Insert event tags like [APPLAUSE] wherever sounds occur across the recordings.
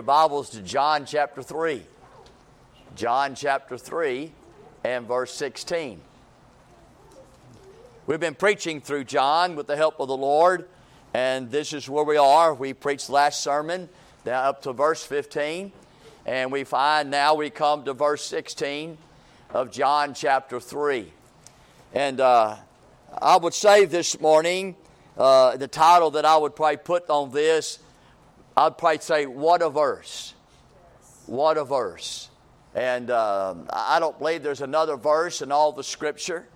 Your Bibles to John chapter 3. John chapter 3 and verse 16. We've been preaching through John with the help of the Lord, and this is where we are. We preached last sermon down up to verse 15, and we find now we come to verse 16 of John chapter 3. And uh, I would say this morning, uh, the title that I would probably put on this I'd probably say, what a verse. What a verse. And uh, I don't believe there's another verse in all the scripture.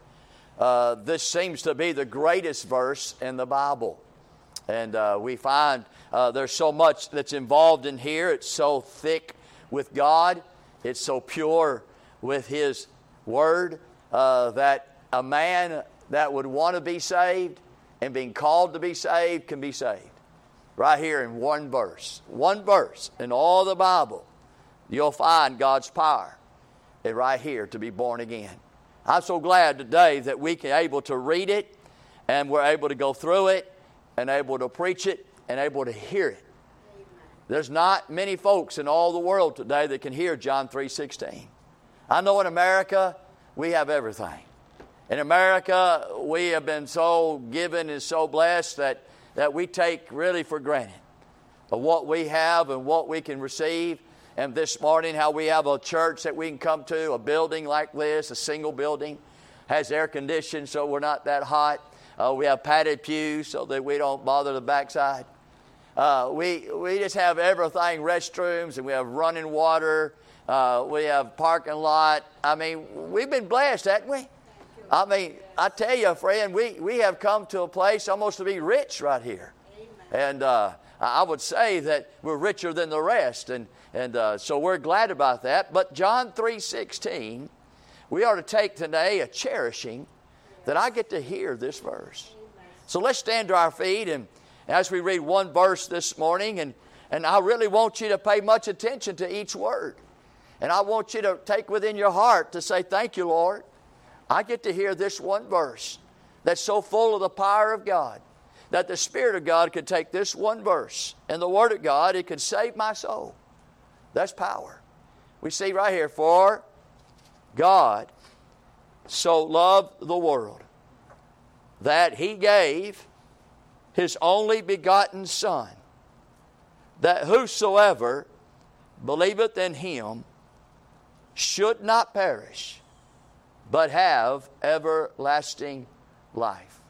Uh, this seems to be the greatest verse in the Bible. And uh, we find uh, there's so much that's involved in here. It's so thick with God, it's so pure with His Word uh, that a man that would want to be saved and being called to be saved can be saved right here in one verse. One verse in all the Bible, you'll find God's power and right here to be born again. I'm so glad today that we can able to read it and we're able to go through it and able to preach it and able to hear it. There's not many folks in all the world today that can hear John 3:16. I know in America we have everything. In America, we have been so given and so blessed that that we take really for granted of what we have and what we can receive. And this morning, how we have a church that we can come to, a building like this, a single building, has air conditioning so we're not that hot. Uh, we have padded pews so that we don't bother the backside. Uh, we, we just have everything restrooms, and we have running water. Uh, we have parking lot. I mean, we've been blessed, haven't we? I mean, I tell you, friend, we, we have come to a place almost to be rich right here. And uh, I would say that we're richer than the rest. And, and uh, so we're glad about that. But John 3.16, we are to take today a cherishing that I get to hear this verse. So let's stand to our feet and as we read one verse this morning, and, and I really want you to pay much attention to each word. And I want you to take within your heart to say, Thank you, Lord. I get to hear this one verse that's so full of the power of God that the Spirit of God could take this one verse and the Word of God, it could save my soul. That's power. We see right here, for God so loved the world that He gave His only begotten Son, that whosoever believeth in Him should not perish but have everlasting life.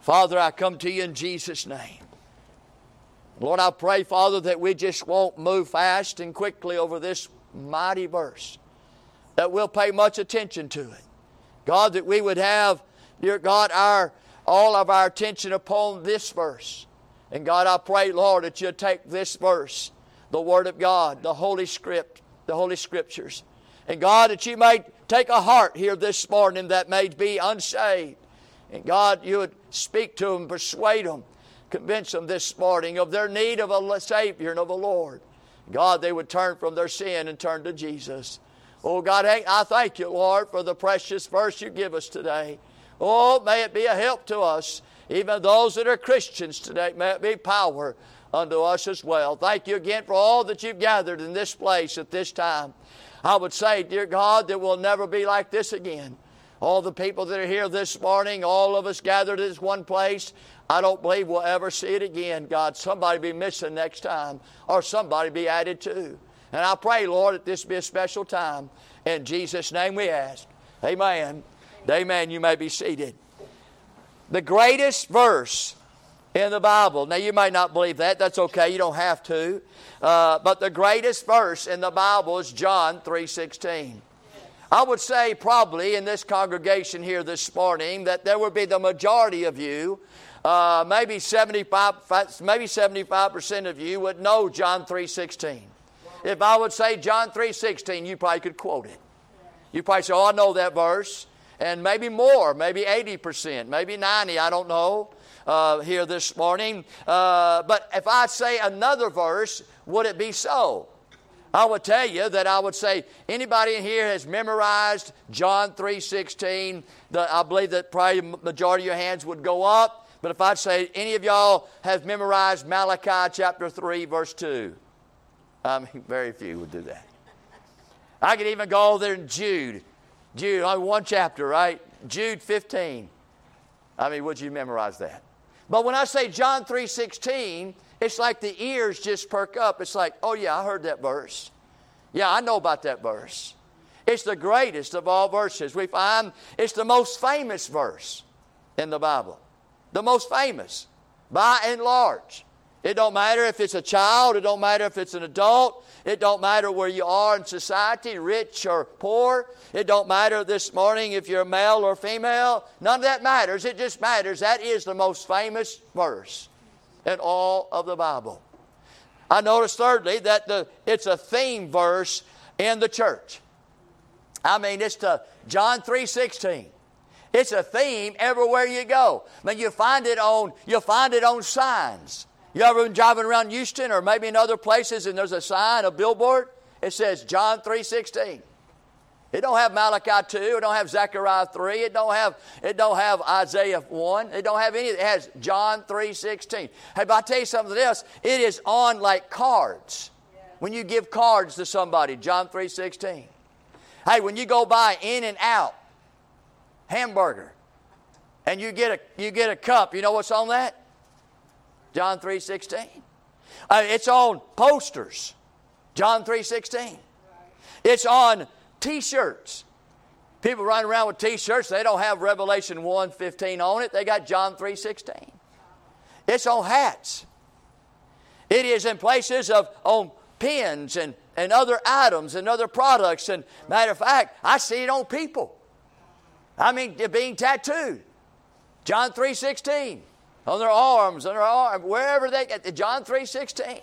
Father, I come to you in Jesus' name. Lord, I pray, Father, that we just won't move fast and quickly over this mighty verse, that we'll pay much attention to it. God, that we would have, dear God, our all of our attention upon this verse. And God, I pray, Lord, that you'll take this verse, the Word of God, the Holy Script, the Holy Scriptures, and God, that you may take a heart here this morning that may be unsaved. And God, you would speak to them, persuade them, convince them this morning of their need of a Savior and of a Lord. God, they would turn from their sin and turn to Jesus. Oh, God, I thank you, Lord, for the precious verse you give us today. Oh, may it be a help to us, even those that are Christians today. May it be power unto us as well. Thank you again for all that you've gathered in this place at this time. I would say, dear God, that we'll never be like this again. All the people that are here this morning, all of us gathered in this one place, I don't believe we'll ever see it again. God, somebody be missing next time, or somebody be added to. And I pray, Lord, that this be a special time. In Jesus' name we ask. Amen. Amen. You may be seated. The greatest verse in the Bible. Now, you may not believe that. That's okay. You don't have to. Uh, but the greatest verse in the Bible is John 3.16. I would say probably in this congregation here this morning that there would be the majority of you, uh, maybe 75, maybe 75% of you would know John 3.16. If I would say John 3.16, you probably could quote it. You probably say, oh, I know that verse. And maybe more, maybe 80%, maybe 90, I don't know uh, here this morning. Uh, but if I say another verse, would it be so? I would tell you that I would say anybody in here has memorized John 3.16. The, I believe that probably majority of your hands would go up. But if I'd say any of y'all have memorized Malachi chapter 3, verse 2, I mean, very few would do that. I could even go there in Jude. Jude, only one chapter, right? Jude 15. I mean, would you memorize that? But when I say John 3:16, it's like the ears just perk up. It's like, oh yeah, I heard that verse. Yeah, I know about that verse. It's the greatest of all verses. We find it's the most famous verse in the Bible. The most famous by and large. It don't matter if it's a child, it don't matter if it's an adult, it don't matter where you are in society, rich or poor. It don't matter this morning if you're male or female. None of that matters. It just matters. That is the most famous verse in all of the Bible. I noticed thirdly that the, it's a theme verse in the church. I mean, it's to John 3:16. It's a theme everywhere you go. I mean, you find it on you find it on signs. You ever been driving around Houston or maybe in other places and there's a sign, a billboard? It says John 3.16. It don't have Malachi 2. It don't have Zechariah 3. It don't have, it don't have Isaiah 1. It don't have any. It has John 3.16. Hey, but i tell you something else. It is on like cards. When you give cards to somebody, John 3.16. Hey, when you go by In and Out, hamburger, and you get a, you get a cup, you know what's on that? John 3.16. Uh, it's on posters. John 3.16. It's on t-shirts. People running around with t-shirts, they don't have Revelation 1.15 on it. They got John 3.16. It's on hats. It is in places of on pens and, and other items and other products. And matter of fact, I see it on people. I mean, being tattooed. John 3.16 on their arms, on their arm, wherever they get. John 3.16.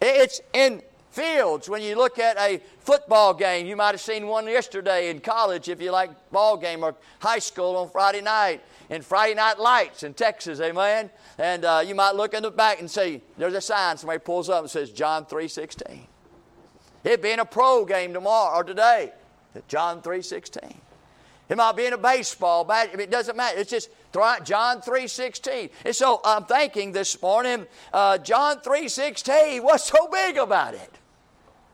It's in fields. When you look at a football game, you might have seen one yesterday in college if you like ball game or high school on Friday night. And Friday night lights in Texas, amen. And uh, you might look in the back and see there's a sign somebody pulls up and says John 3.16. It being a pro game tomorrow or today, John 3.16. It might be in a baseball bat. It doesn't matter. It's just John 3.16. And so I'm thinking this morning, uh, John 3.16, what's so big about it?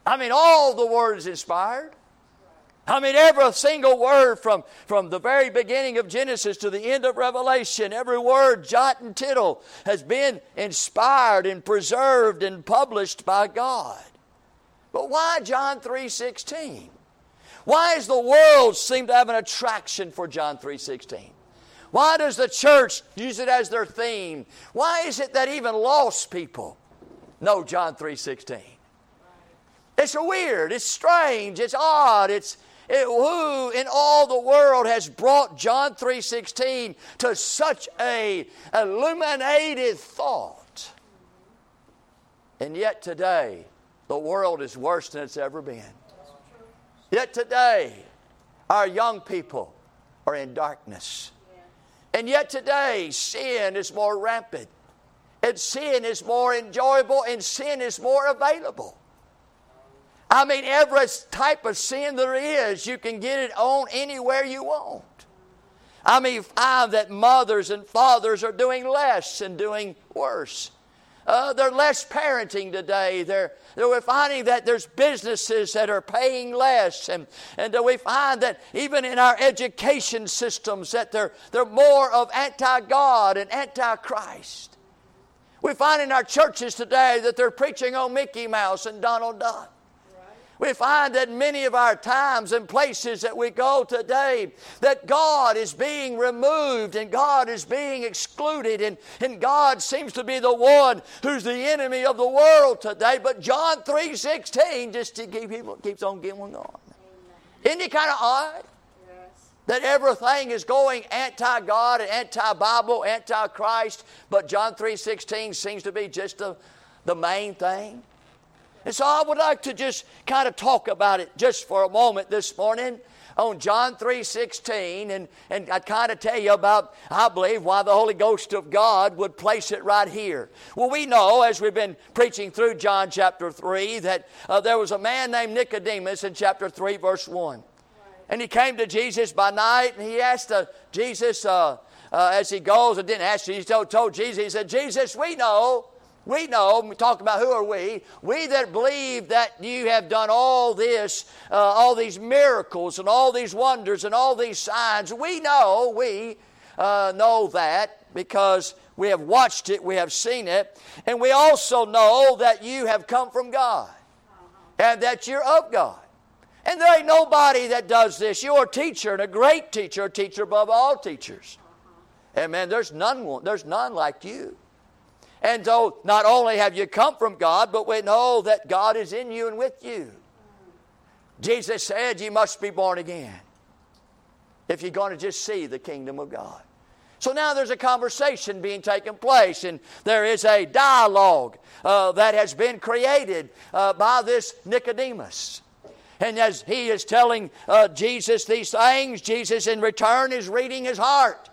I mean, all the words inspired. I mean, every single word from, from the very beginning of Genesis to the end of Revelation, every word, jot and tittle, has been inspired and preserved and published by God. But why John 3.16? Why does the world seem to have an attraction for John 3.16? Why does the church use it as their theme? Why is it that even lost people know John 3.16? It's weird, it's strange, it's odd, it's it, who in all the world has brought John 3.16 to such a illuminated thought? And yet today, the world is worse than it's ever been. Yet today, our young people are in darkness. And yet today, sin is more rampant. And sin is more enjoyable and sin is more available. I mean, every type of sin there is, you can get it on anywhere you want. I mean, find that mothers and fathers are doing less and doing worse. Uh, they're less parenting today. They're, we're finding that there's businesses that are paying less. And, and we find that even in our education systems that they're, they're more of anti-God and anti-Christ. We find in our churches today that they're preaching on Mickey Mouse and Donald Duck. We find that many of our times and places that we go today, that God is being removed and God is being excluded, and, and God seems to be the one who's the enemy of the world today. But John 3.16 just to keep people, keeps on getting on. Isn't it kind of odd? that everything is going anti-God and anti-Bible, anti-Christ, but John 3.16 seems to be just the, the main thing. And so I would like to just kind of talk about it just for a moment this morning on John 3:16 and and I kind of tell you about I believe why the Holy Ghost of God would place it right here. Well, we know as we've been preaching through John chapter 3 that uh, there was a man named Nicodemus in chapter 3 verse 1. And he came to Jesus by night and he asked uh, Jesus uh, uh as he goes and didn't ask Jesus, he told, told Jesus, he said, Jesus, we know We know, we talk about who are we? We that believe that you have done all this, uh, all these miracles and all these wonders and all these signs. We know, we uh, know that because we have watched it, we have seen it, and we also know that you have come from God and that you're of God. And there ain't nobody that does this. You're a teacher and a great teacher, a teacher above all teachers. Amen. there's none, there's none like you. And so not only have you come from God, but we know that God is in you and with you. Jesus said you must be born again if you're going to just see the kingdom of God. So now there's a conversation being taken place, and there is a dialogue uh, that has been created uh, by this Nicodemus. And as he is telling uh, Jesus these things, Jesus in return is reading his heart.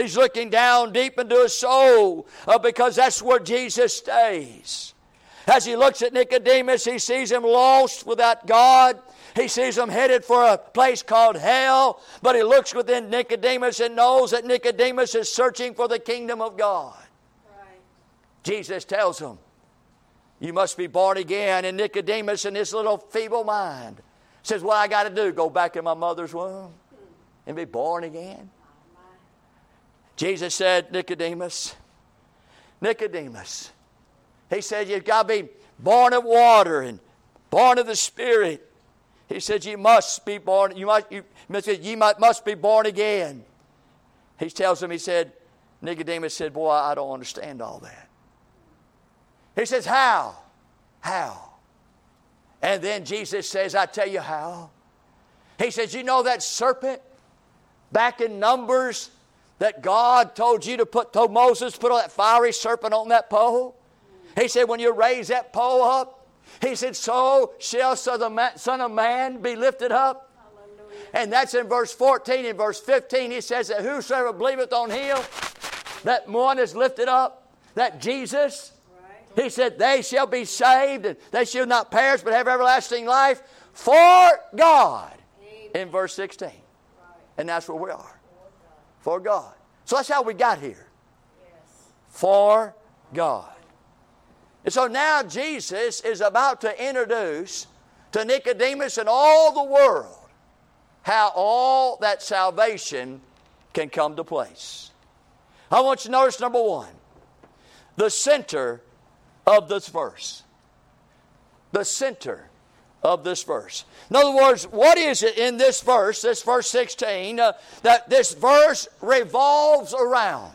He's looking down deep into his soul uh, because that's where Jesus stays. As he looks at Nicodemus, he sees him lost without God. He sees him headed for a place called hell, but he looks within Nicodemus and knows that Nicodemus is searching for the kingdom of God. Right. Jesus tells him, You must be born again. And Nicodemus, in his little feeble mind, says, What I got to do? Go back in my mother's womb and be born again? Jesus said, Nicodemus, Nicodemus, he said, You've got to be born of water and born of the Spirit. He said, You must be born, you must, you, you must be born again. He tells him, He said, Nicodemus said, Boy, I don't understand all that. He says, How? How? And then Jesus says, I tell you how. He says, You know that serpent back in Numbers that God told you to put, told Moses put that fiery serpent on that pole? He said, when you raise that pole up, he said, so shall the Son of Man be lifted up. Hallelujah. And that's in verse 14. In verse 15, he says that whosoever believeth on him, that one is lifted up, that Jesus, right. he said, they shall be saved, and they shall not perish, but have everlasting life for God. Amen. In verse 16. Right. And that's where we are for God. So that's how we got here. Yes. For God. And so now Jesus is about to introduce to Nicodemus and all the world how all that salvation can come to place. I want you to notice number one, the center of this verse. The center of this verse. In other words, what is it in this verse, this verse 16, uh, that this verse revolves around?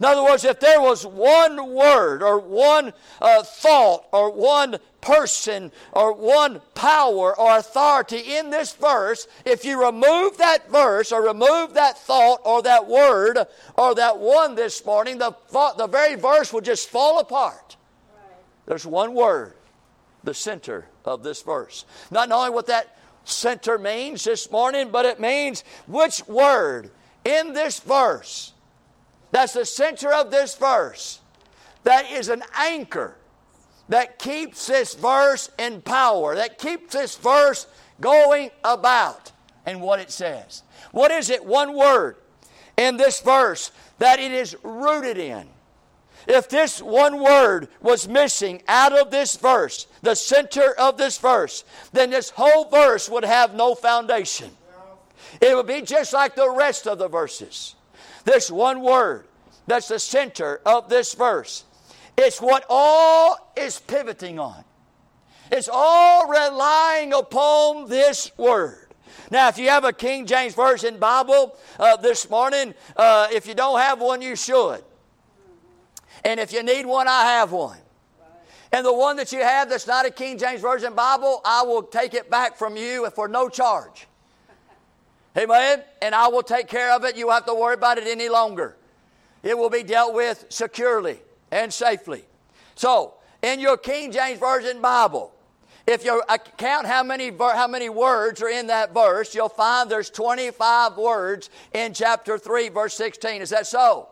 In other words, if there was one word or one uh, thought or one person or one power or authority in this verse, if you remove that verse or remove that thought or that word or that one this morning, the, thought, the very verse would just fall apart. Right. There's one word the center of this verse. Not knowing what that center means this morning, but it means which word in this verse, that's the center of this verse, that is an anchor that keeps this verse in power, that keeps this verse going about and what it says. What is it? One word in this verse that it is rooted in. If this one word was missing out of this verse, the center of this verse, then this whole verse would have no foundation. It would be just like the rest of the verses. This one word that's the center of this verse. It's what all is pivoting on. It's all relying upon this word. Now, if you have a King James Version Bible uh, this morning, uh, if you don't have one, you should. And if you need one, I have one. And the one that you have that's not a King James Version Bible, I will take it back from you for no charge. Amen? And I will take care of it. You won't have to worry about it any longer. It will be dealt with securely and safely. So, in your King James Version Bible, if you uh, count how many, how many words are in that verse, you'll find there's 25 words in chapter 3, verse 16. Is that so?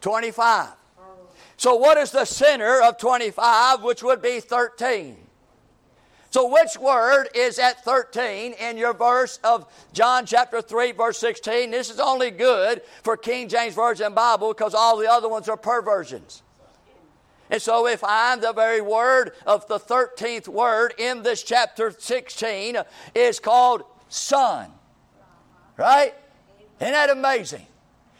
25. So, what is the center of 25, which would be 13? So, which word is at 13 in your verse of John chapter 3, verse 16? This is only good for King James Version Bible because all the other ones are perversions. And so if I'm the very word of the 13th word in this chapter 16 is called Son. Right? Isn't that amazing?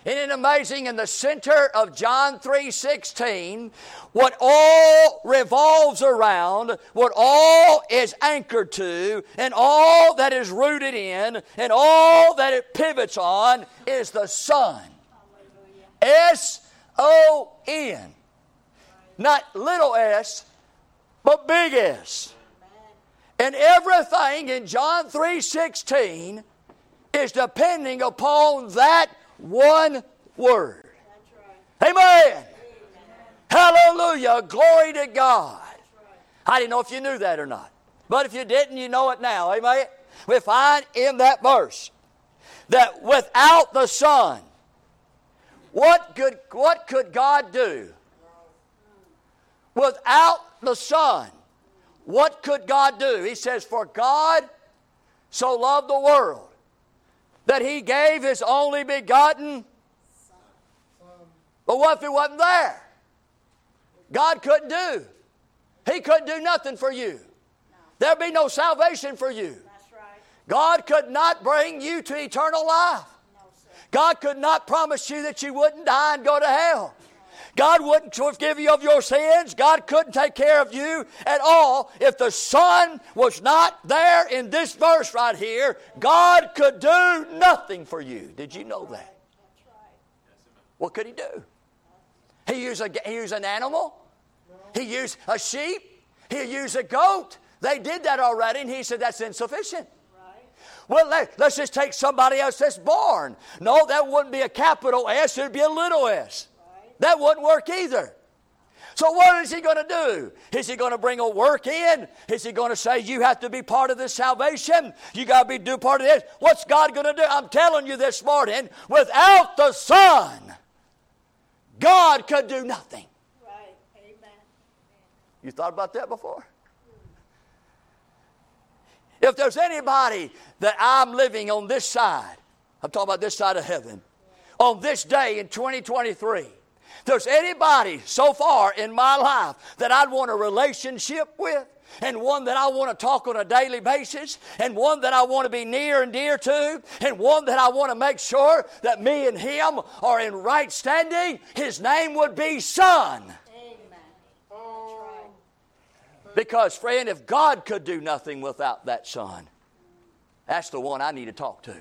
Isn't it amazing in the center of John 3:16 what all revolves around, what all is anchored to, and all that is rooted in, and all that it pivots on is the Son. S O N. Not little s, but big S. And everything in John 3:16 is depending upon that one word. Amen. Hallelujah. Glory to God. I didn't know if you knew that or not. But if you didn't, you know it now. Amen. We find in that verse that without the Son, what could, what could God do? Without the Son, what could God do? He says, For God so loved the world that He gave His only begotten. But what if it wasn't there? God couldn't do. He couldn't do nothing for you. There'd be no salvation for you. God could not bring you to eternal life. God could not promise you that you wouldn't die and go to hell. God wouldn't forgive you of your sins. God couldn't take care of you at all. If the Son was not there in this verse right here, God could do nothing for you. Did you know that? What could He do? He used, a, he used an animal, He used a sheep, He used a goat. They did that already, and He said that's insufficient. Well, let, us just take somebody else that's born. No, that wouldn't be a capital S, it would be a little s. That wouldn't work either. So, what is he going to do? Is he going to bring a work in? Is he going to say, You have to be part of this salvation? You got to be do part of this? What's God going to do? I'm telling you this morning, without the Son, God could do nothing. Right. Amen. You thought about that before? If there's anybody that I'm living on this side, I'm talking about this side of heaven, on this day in 2023, there's anybody so far in my life that I'd want a relationship with, and one that I want to talk on a daily basis, and one that I want to be near and dear to, and one that I want to make sure that me and him are in right standing, his name would be Son. Because, friend, if God could do nothing without that Son, that's the one I need to talk to.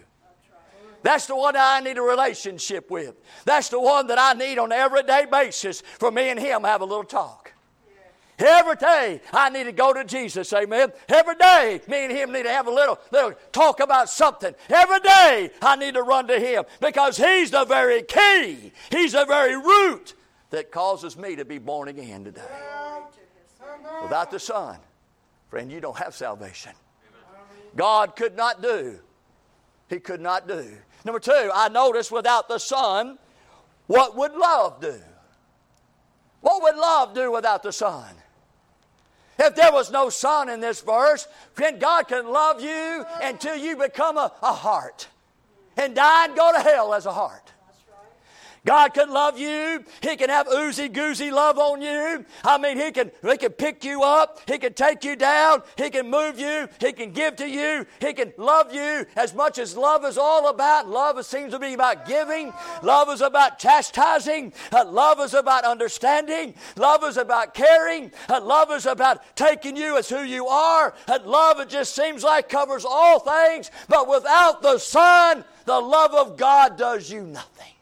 That's the one I need a relationship with. That's the one that I need on an everyday basis for me and him have a little talk. Every day I need to go to Jesus, amen. Every day me and him need to have a little, little talk about something. Every day I need to run to him because he's the very key. He's the very root that causes me to be born again today. Without the Son, friend, you don't have salvation. God could not do. He could not do. Number two, I notice without the Son, what would love do? What would love do without the Son? If there was no Son in this verse, then God can love you until you become a, a heart and die and go to hell as a heart. God can love you. He can have oozy goozy love on you. I mean, He can, he can pick you up. He can take you down. He can move you. He can give to you. He can love you as much as love is all about. Love seems to be about giving. Love is about chastising. Uh, love is about understanding. Love is about caring. Uh, love is about taking you as who you are. And love, it just seems like covers all things. But without the Son, the love of God does you nothing.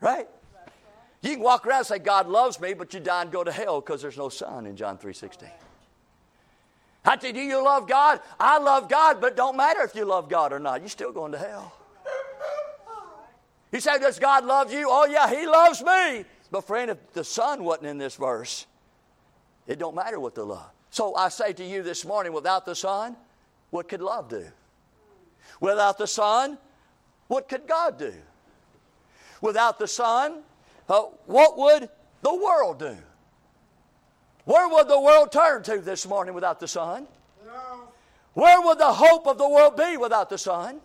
Right? You can walk around and say, God loves me, but you die and go to hell because there's no son in John 3.16. I say, do you love God? I love God, but don't matter if you love God or not. You're still going to hell. You say, does God love you? Oh, yeah, he loves me. But friend, if the son wasn't in this verse, it don't matter what the love. So I say to you this morning, without the son, what could love do? Without the son, what could God do? Without the Son, uh, what would the world do? Where would the world turn to this morning without the Son? Where would the hope of the world be without the Son?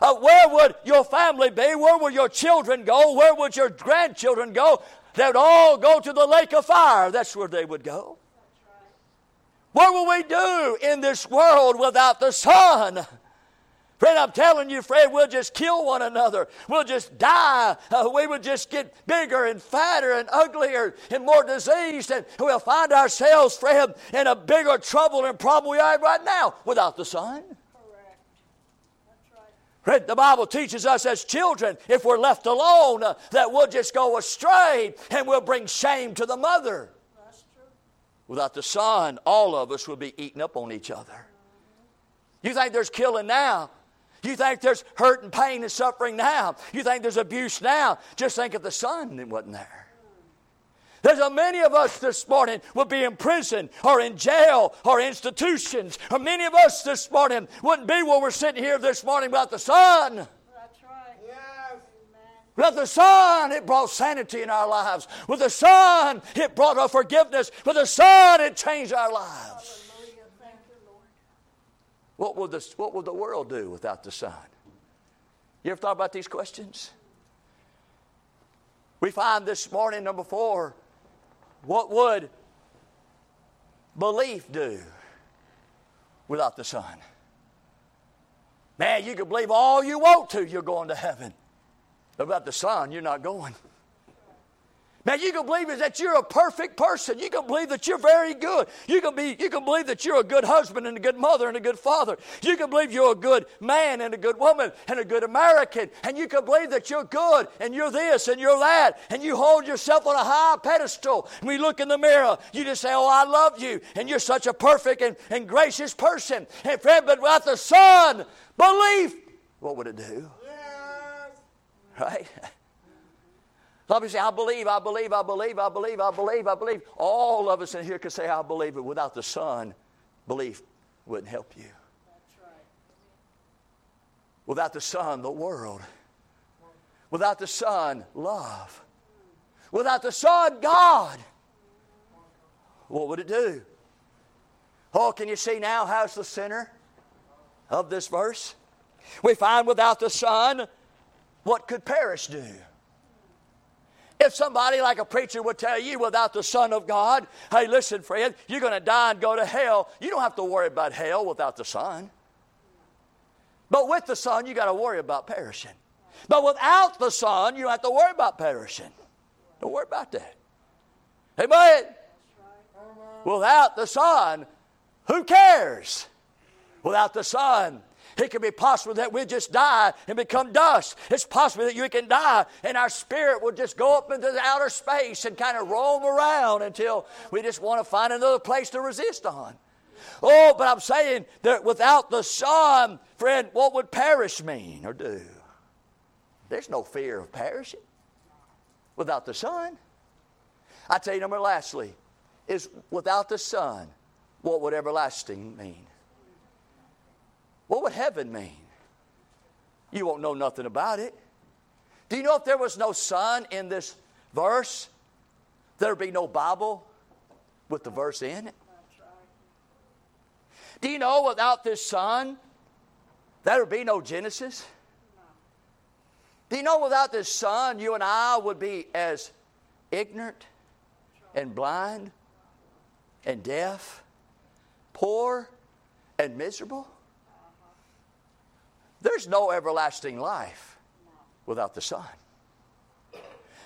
Uh, where would your family be? Where would your children go? Where would your grandchildren go? They would all go to the lake of fire. That's where they would go. What will we do in this world without the Son? Friend, I'm telling you, friend, we'll just kill one another. We'll just die. Uh, we will just get bigger and fatter and uglier and more diseased, and we'll find ourselves, friend, in a bigger trouble and problem we are right now without the Son. Friend, the Bible teaches us as children, if we're left alone, uh, that we'll just go astray and we'll bring shame to the mother. That's true. Without the Son, all of us will be eaten up on each other. You think there's killing now? You think there's hurt and pain and suffering now? You think there's abuse now? Just think if the Son wasn't there. There's a many of us this morning would be in prison or in jail or institutions, or many of us this morning wouldn't be where we're sitting here this morning without the Son. That's right. Yes. Without the Son, it brought sanity in our lives. With the Son, it brought our forgiveness. With the Son, it changed our lives. What will, the, what will the world do without the Son? You ever thought about these questions? We find this morning, number four, what would belief do without the Son? Man, you can believe all you want to, you're going to heaven. But about the Son, you're not going. Now you can believe that you're a perfect person. You can believe that you're very good. You can be you can believe that you're a good husband and a good mother and a good father. You can believe you're a good man and a good woman and a good American. And you can believe that you're good and you're this and you're that. And you hold yourself on a high pedestal. And we look in the mirror, you just say, Oh, I love you. And you're such a perfect and, and gracious person. And friend, but without the Son, belief, what would it do? Yes. Right? [LAUGHS] Some say, I believe, I believe, I believe, I believe, I believe, I believe. All of us in here could say, I believe, but without the Son, belief wouldn't help you. Without the Son, the world. Without the Son, love. Without the Son, God. What would it do? Oh, can you see now how's the center of this verse? We find without the Son, what could perish do? If somebody like a preacher would tell you without the Son of God, hey, listen, friend, you're going to die and go to hell, you don't have to worry about hell without the Son. But with the Son, you got to worry about perishing. But without the Son, you don't have to worry about perishing. Don't worry about that. Amen. Without the Son, who cares? Without the Son, it can be possible that we just die and become dust. It's possible that you can die and our spirit will just go up into the outer space and kind of roam around until we just want to find another place to resist on. Oh, but I'm saying that without the Son, friend, what would perish mean or do? There's no fear of perishing without the Son. I tell you, number lastly, is without the Son, what would everlasting mean? What would heaven mean? You won't know nothing about it. Do you know if there was no Son in this verse, there'd be no Bible with the verse in it? Do you know without this Son, there would be no Genesis? Do you know without this Son, you and I would be as ignorant and blind and deaf, poor and miserable? There's no everlasting life without the Son.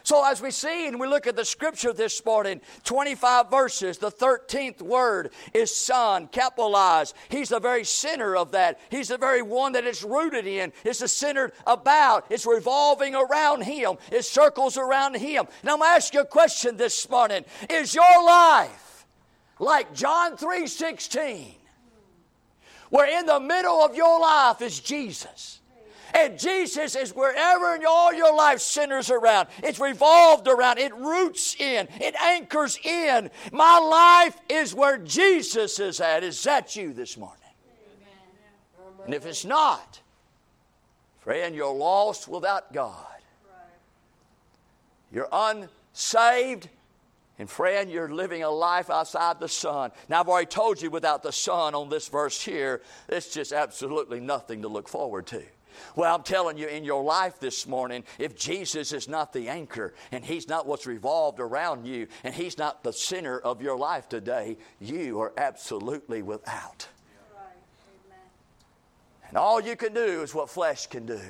So, as we see and we look at the scripture this morning, 25 verses, the 13th word is Son, capitalized. He's the very center of that. He's the very one that it's rooted in. It's the center about. It's revolving around Him. It circles around Him. Now, I'm going to ask you a question this morning Is your life like John 3 16? Where in the middle of your life is Jesus. And Jesus is wherever in all your life centers around. It's revolved around. It roots in. It anchors in. My life is where Jesus is at. Is that you this morning? Amen. And if it's not, friend, you're lost without God. You're unsaved and friend, you're living a life outside the Son. Now, I've already told you without the Son on this verse here, it's just absolutely nothing to look forward to. Well, I'm telling you, in your life this morning, if Jesus is not the anchor and He's not what's revolved around you and He's not the center of your life today, you are absolutely without. And all you can do is what flesh can do.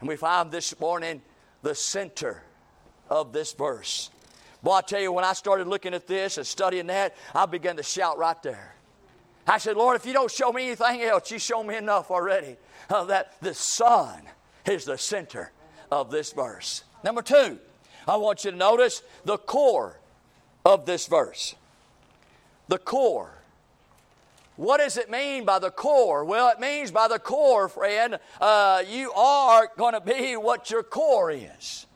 And we find this morning the center of this verse. Boy, I tell you, when I started looking at this and studying that, I began to shout right there. I said, Lord, if you don't show me anything else, you show me enough already uh, that the Son is the center of this verse. Number two, I want you to notice the core of this verse. The core. What does it mean by the core? Well, it means by the core, friend, uh, you are going to be what your core is.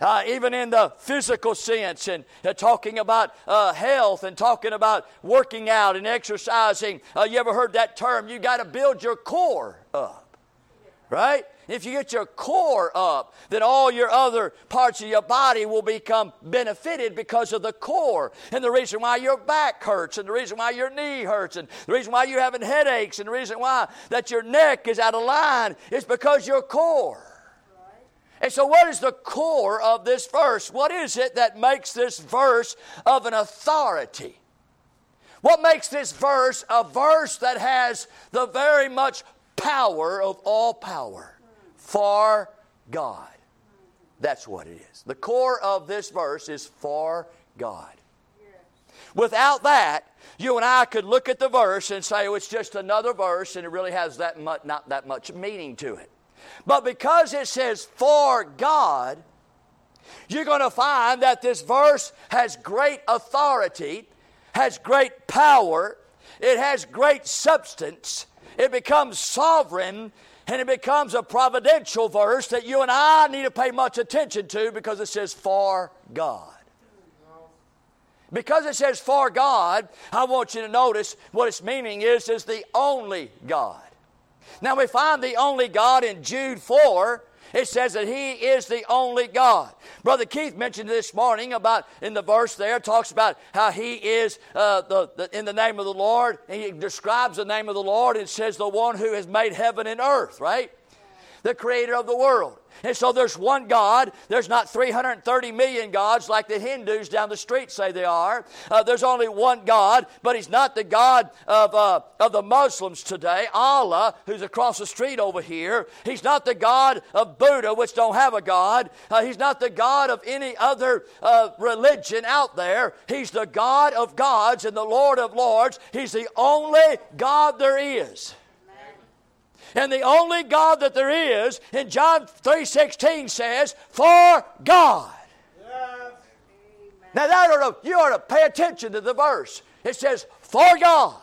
Uh, even in the physical sense, and uh, talking about uh, health and talking about working out and exercising. Uh, you ever heard that term? You got to build your core up, right? If you get your core up, then all your other parts of your body will become benefited because of the core. And the reason why your back hurts, and the reason why your knee hurts, and the reason why you're having headaches, and the reason why that your neck is out of line is because your core. And so, what is the core of this verse? What is it that makes this verse of an authority? What makes this verse a verse that has the very much power of all power for God? That's what it is. The core of this verse is for God. Without that, you and I could look at the verse and say, oh, it's just another verse and it really has that much, not that much meaning to it. But because it says for God, you're going to find that this verse has great authority, has great power, it has great substance, it becomes sovereign, and it becomes a providential verse that you and I need to pay much attention to because it says for God. Because it says for God, I want you to notice what its meaning is is the only God. Now we find the only God in Jude 4. It says that He is the only God. Brother Keith mentioned this morning about in the verse there, talks about how He is uh, the, the, in the name of the Lord. He describes the name of the Lord and says, the one who has made heaven and earth, right? The creator of the world. And so there's one God. There's not 330 million gods like the Hindus down the street say they are. Uh, there's only one God, but He's not the God of, uh, of the Muslims today. Allah, who's across the street over here, He's not the God of Buddha, which don't have a God. Uh, he's not the God of any other uh, religion out there. He's the God of gods and the Lord of lords. He's the only God there is. And the only God that there is in John 3:16 says, "For God." Yes. Now that ought to, you ought to pay attention to the verse. It says, "For God."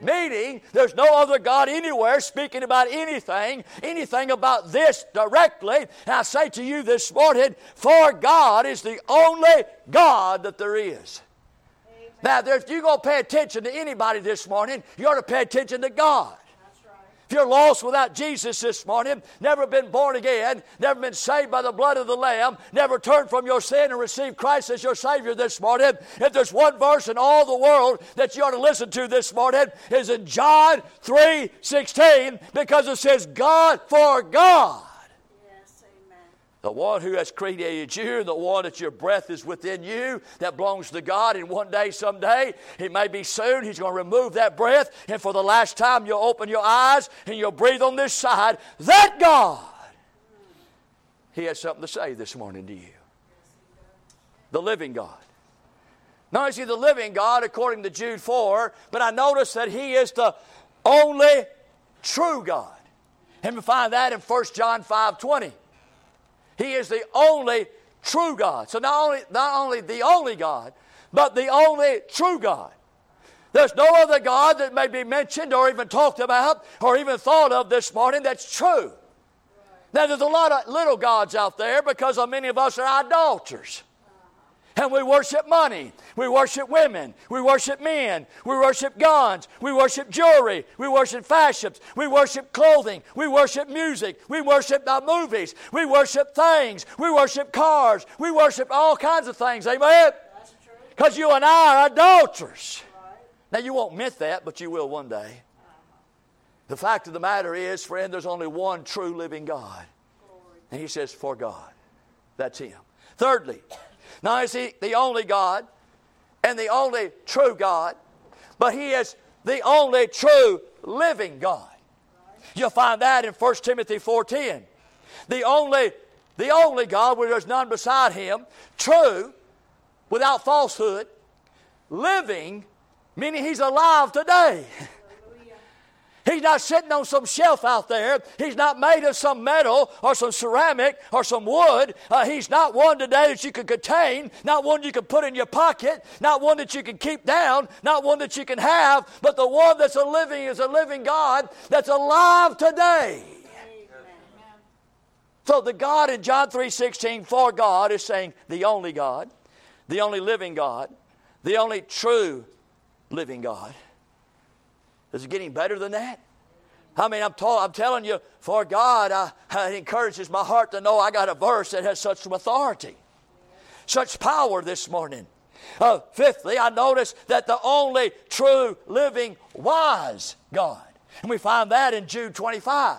Meaning, there's no other God anywhere speaking about anything, anything about this directly. And I say to you this morning, for God is the only God that there is. Amen. Now, if you're going to pay attention to anybody this morning, you ought to pay attention to God. If you're lost without Jesus this morning, never been born again, never been saved by the blood of the Lamb, never turned from your sin and received Christ as your Savior this morning, if there's one verse in all the world that you ought to listen to this morning, is in John 3 16, because it says, God for God the one who has created you, the one that your breath is within you, that belongs to God. And one day, someday, it may be soon, He's going to remove that breath. And for the last time, you'll open your eyes and you'll breathe on this side. That God, He has something to say this morning to you. The living God. Not only the living God, according to Jude 4, but I notice that He is the only true God. And we find that in 1 John 5 20. He is the only true God. So not only, not only the only God, but the only true God. There's no other God that may be mentioned or even talked about or even thought of this morning that's true. Now, there's a lot of little gods out there because many of us are idolaters. And we worship money. We worship women. We worship men. We worship guns. We worship jewelry. We worship fashions. We worship clothing. We worship music. We worship the movies. We worship things. We worship cars. We worship all kinds of things. Amen? Because you and I are adulterers. Now, you won't admit that, but you will one day. The fact of the matter is, friend, there's only one true living God. And he says, for God. That's him. Thirdly, now is he the only God and the only true God, but he is the only true living God. You'll find that in 1 Timothy 4.10. The only, the only God where there's none beside him, true, without falsehood, living, meaning he's alive today. [LAUGHS] He's not sitting on some shelf out there. He's not made of some metal or some ceramic or some wood. Uh, he's not one today that you can contain, not one you can put in your pocket, not one that you can keep down, not one that you can have, but the one that's a living is a living God that's alive today. So the God in John 3:16 for God is saying the only God, the only living God, the only true living God. Is it getting better than that? I mean, I'm, ta- I'm telling you, for God, I, it encourages my heart to know I got a verse that has such authority, such power this morning. Uh, fifthly, I notice that the only true, living, wise God. And we find that in Jude 25.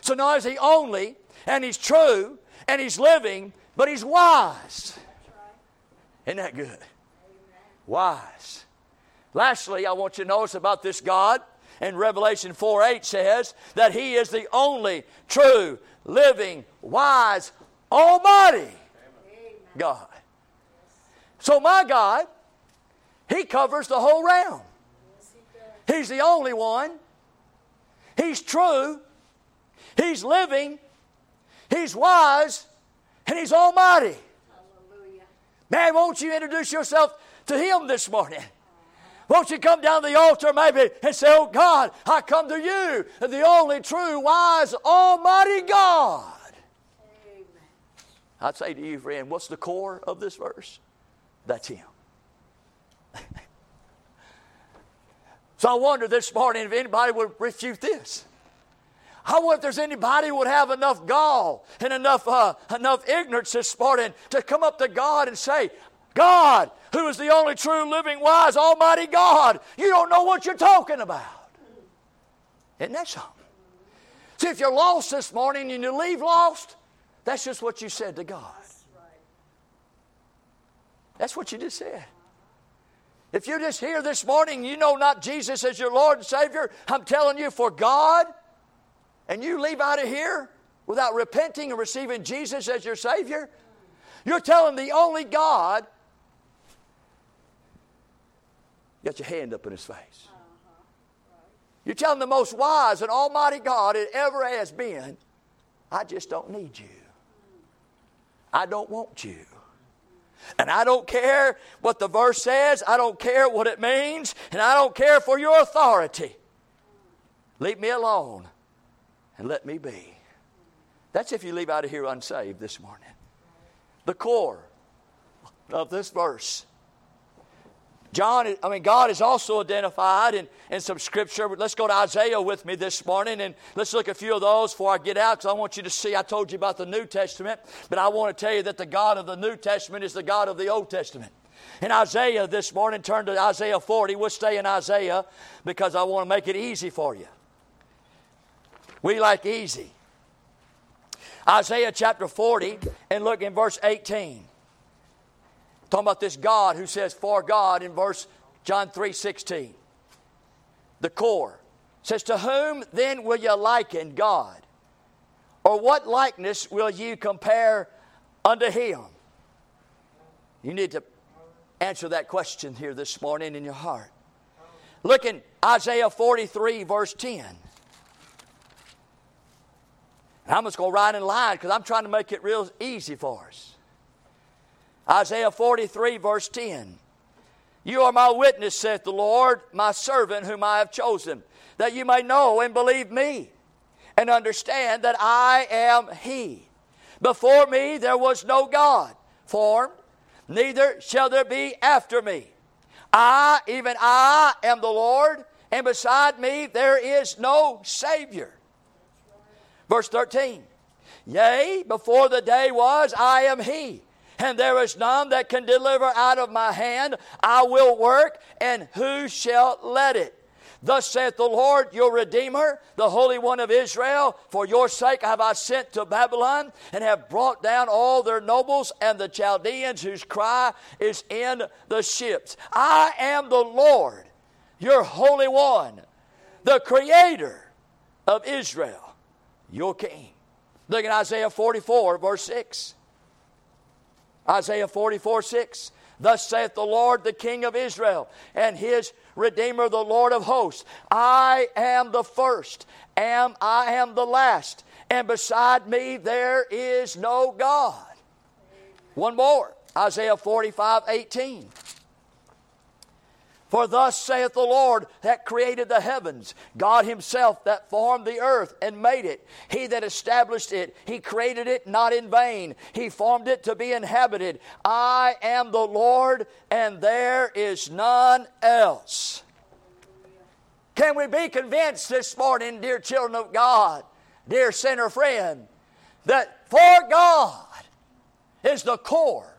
So now is he only, and he's true, and he's living, but he's wise. Isn't that good? Wise. Lastly, I want you to notice about this God. And Revelation 4 8 says that He is the only true, living, wise, almighty God. So, my God, He covers the whole realm. He's the only one. He's true. He's living. He's wise. And He's almighty. Man, won't you introduce yourself to Him this morning? Won't you come down to the altar maybe and say, Oh God, I come to you, the only true, wise, almighty God. Amen. I'd say to you, friend, what's the core of this verse? That's Him. [LAUGHS] so I wonder this morning if anybody would refute this. I wonder if there's anybody would have enough gall and enough, uh, enough ignorance this morning to come up to God and say, God, who is the only true, living, wise, almighty God. You don't know what you're talking about. Isn't that something? See, if you're lost this morning and you leave lost, that's just what you said to God. That's what you just said. If you're just here this morning, you know not Jesus as your Lord and Savior, I'm telling you, for God, and you leave out of here without repenting and receiving Jesus as your Savior, you're telling the only God got your hand up in his face. You're telling the most wise and almighty God it ever has been, I just don't need you. I don't want you. And I don't care what the verse says, I don't care what it means, and I don't care for your authority. Leave me alone and let me be. That's if you leave out of here unsaved this morning. The core of this verse John, I mean, God is also identified in, in some scripture. Let's go to Isaiah with me this morning and let's look at a few of those before I get out because I want you to see. I told you about the New Testament, but I want to tell you that the God of the New Testament is the God of the Old Testament. In Isaiah this morning, turn to Isaiah 40. We'll stay in Isaiah because I want to make it easy for you. We like easy. Isaiah chapter 40 and look in verse 18. Talking about this God who says, for God in verse John 3 16. The core says, To whom then will you liken God? Or what likeness will you compare unto him? You need to answer that question here this morning in your heart. Look in Isaiah 43, verse 10. And I'm just going to write in line because I'm trying to make it real easy for us. Isaiah 43, verse 10. You are my witness, saith the Lord, my servant whom I have chosen, that you may know and believe me, and understand that I am He. Before me there was no God formed, neither shall there be after me. I, even I, am the Lord, and beside me there is no Savior. Verse 13. Yea, before the day was, I am He and there is none that can deliver out of my hand. I will work, and who shall let it? Thus saith the Lord, your Redeemer, the Holy One of Israel, For your sake have I sent to Babylon, and have brought down all their nobles and the Chaldeans whose cry is in the ships. I am the Lord, your Holy One, the Creator of Israel, your King. Look at Isaiah 44, verse 6. Isaiah 44, 6. Thus saith the Lord, the King of Israel, and his Redeemer, the Lord of hosts. I am the first, am I am the last, and beside me there is no God. One more, Isaiah 45, 18. For thus saith the Lord that created the heavens, God Himself that formed the earth and made it. He that established it, He created it not in vain. He formed it to be inhabited. I am the Lord, and there is none else. Can we be convinced this morning, dear children of God, dear sinner friend, that for God is the core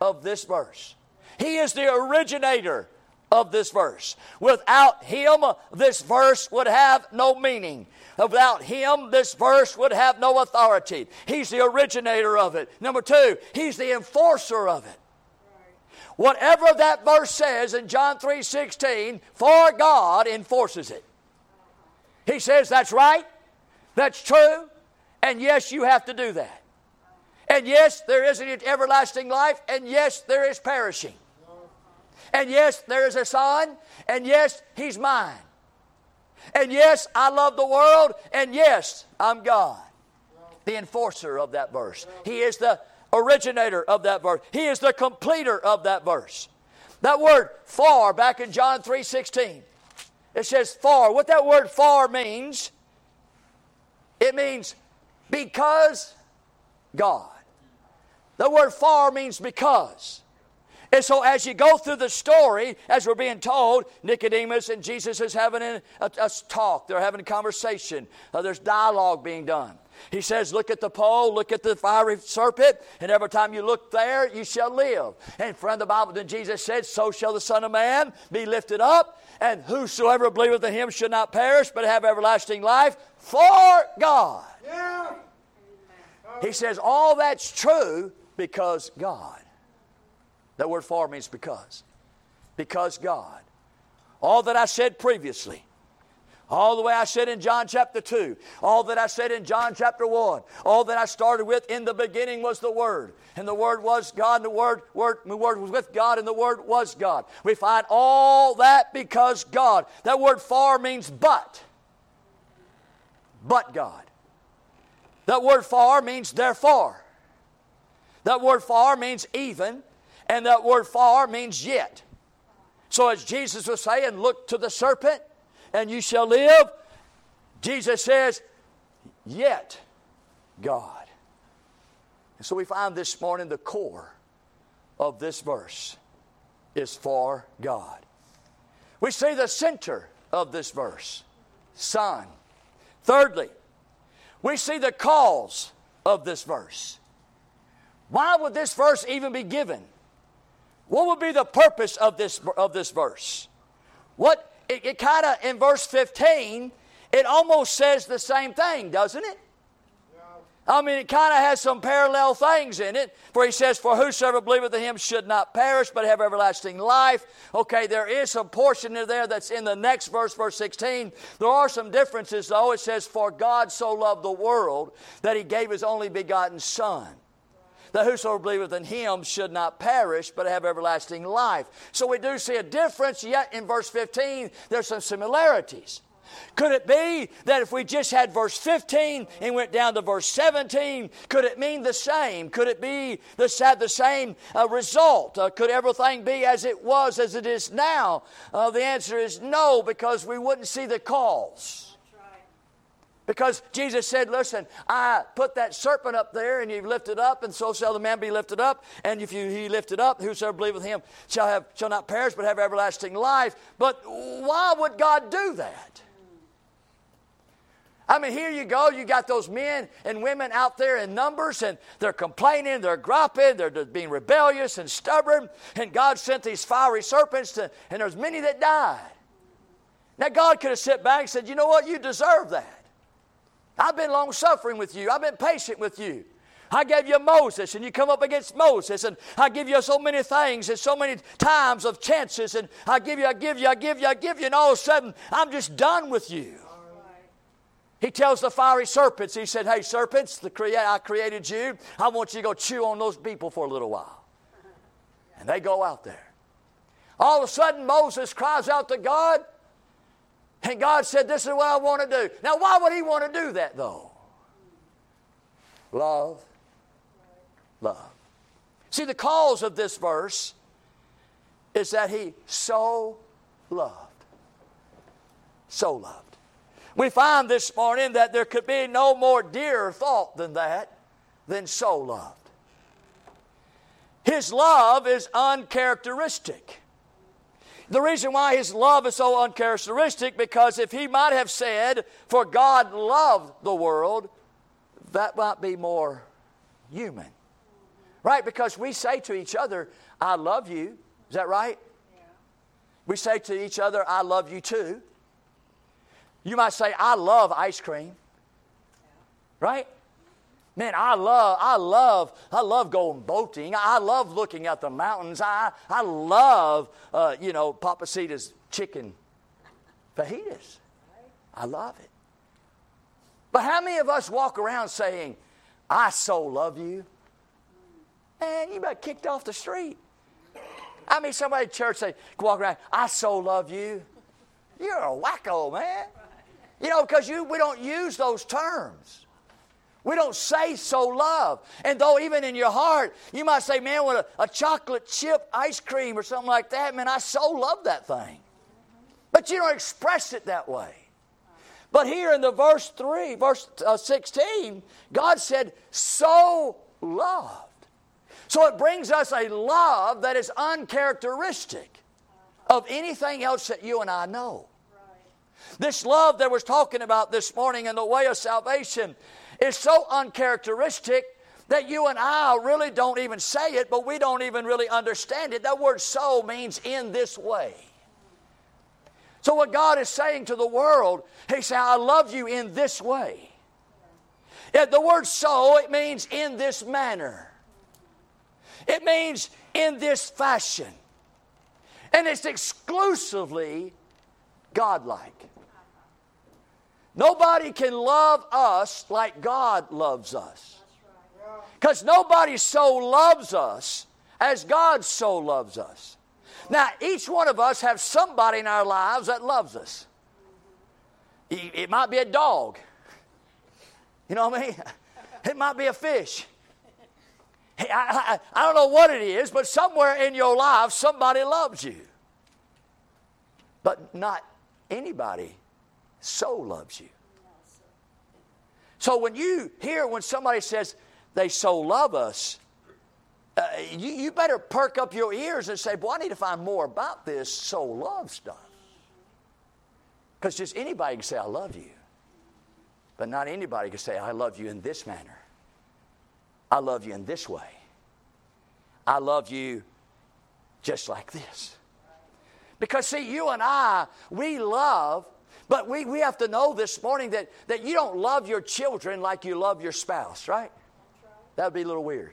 of this verse? He is the originator of this verse. Without him, this verse would have no meaning. Without him, this verse would have no authority. He's the originator of it. Number two, he's the enforcer of it. Whatever that verse says in John 3 16, for God enforces it. He says that's right, that's true, and yes, you have to do that. And yes, there is an everlasting life, and yes, there is perishing. And yes, there is a son. And yes, he's mine. And yes, I love the world. And yes, I'm God. The enforcer of that verse. He is the originator of that verse. He is the completer of that verse. That word far back in John 3:16. It says far. What that word far means, it means because God. The word far means because. And so, as you go through the story, as we're being told, Nicodemus and Jesus is having a, a, a talk. They're having a conversation. Uh, there's dialogue being done. He says, Look at the pole, look at the fiery serpent, and every time you look there, you shall live. And from the Bible, then Jesus said, So shall the Son of Man be lifted up, and whosoever believeth in him should not perish, but have everlasting life for God. Yeah. He says, All that's true because God. That word for means because. Because God. All that I said previously, all the way I said in John chapter 2, all that I said in John chapter 1, all that I started with in the beginning was the Word. And the Word was God, and the Word, word, the Word was with God, and the Word was God. We find all that because God. That word for means but. But God. That word far means therefore. That word far means even. And that word far means yet. So as Jesus was saying, look to the serpent and you shall live, Jesus says, yet God. And so we find this morning the core of this verse is for God. We see the center of this verse, Son. Thirdly, we see the cause of this verse. Why would this verse even be given? What would be the purpose of this, of this verse? What it, it kind of in verse 15, it almost says the same thing, doesn't it? I mean, it kind of has some parallel things in it, for he says, For whosoever believeth in him should not perish, but have everlasting life. Okay, there is some portion in there that's in the next verse, verse 16. There are some differences, though. It says, For God so loved the world that he gave his only begotten Son that whosoever believeth in him should not perish, but have everlasting life. So we do see a difference, yet in verse 15, there's some similarities. Could it be that if we just had verse 15 and went down to verse 17, could it mean the same? Could it be the, the same uh, result? Uh, could everything be as it was, as it is now? Uh, the answer is no, because we wouldn't see the cause. Because Jesus said, Listen, I put that serpent up there, and you've lifted up, and so shall the man be lifted up. And if you, he lifted up, whosoever believeth him shall, have, shall not perish, but have everlasting life. But why would God do that? I mean, here you go. You got those men and women out there in numbers, and they're complaining, they're griping, they're being rebellious and stubborn. And God sent these fiery serpents, to, and there's many that died. Now, God could have sat back and said, You know what? You deserve that. I've been long suffering with you, I've been patient with you. I gave you Moses, and you come up against Moses, and I give you so many things and so many times of chances, and I give you, I give you, I give you, I give you, and all of a sudden, I'm just done with you. He tells the fiery serpents, he said, Hey, serpents, the crea- I created you. I want you to go chew on those people for a little while. And they go out there. All of a sudden, Moses cries out to God, and God said, This is what I want to do. Now, why would he want to do that, though? Love love. See, the cause of this verse is that he so loved. So loved. We find this morning that there could be no more dear thought than that, than so loved. His love is uncharacteristic. The reason why his love is so uncharacteristic because if he might have said, For God loved the world, that might be more human. Right? Because we say to each other, I love you. Is that right? Yeah. We say to each other, I love you too. You might say, I love ice cream. Yeah. Right? Man, I love, I love, I love going boating. I love looking at the mountains. I, I love, uh, you know, Pappasito's chicken fajitas. I love it. But how many of us walk around saying, I so love you? Man, you got kicked off the street. I mean, somebody at church say, walk around, I so love you. You're a wacko, man. You know, because you we don't use those terms. We don't say so love. And though even in your heart, you might say, man, with a, a chocolate chip ice cream or something like that, man, I so love that thing. But you don't express it that way. But here in the verse 3, verse uh, 16, God said, so loved. So it brings us a love that is uncharacteristic of anything else that you and I know. This love that we're talking about this morning in the way of salvation is so uncharacteristic that you and I really don't even say it, but we don't even really understand it. That word so means in this way. So, what God is saying to the world, He said, I love you in this way. Yeah, the word so, it means in this manner. It means in this fashion. And it's exclusively godlike. Nobody can love us like God loves us. Because nobody so loves us as God so loves us. Now, each one of us have somebody in our lives that loves us. It might be a dog. You know what I mean? [LAUGHS] It might be a fish. I, I, don't know what it is, but somewhere in your life, somebody loves you. But not anybody so loves you. So when you hear when somebody says they so love us, uh, you, you better perk up your ears and say, Boy, I need to find more about this so love stuff. Because just anybody can say, I love you. But not anybody can say, I love you in this manner. I love you in this way. I love you just like this. Because, see, you and I, we love, but we, we have to know this morning that, that you don't love your children like you love your spouse, right? That would be a little weird.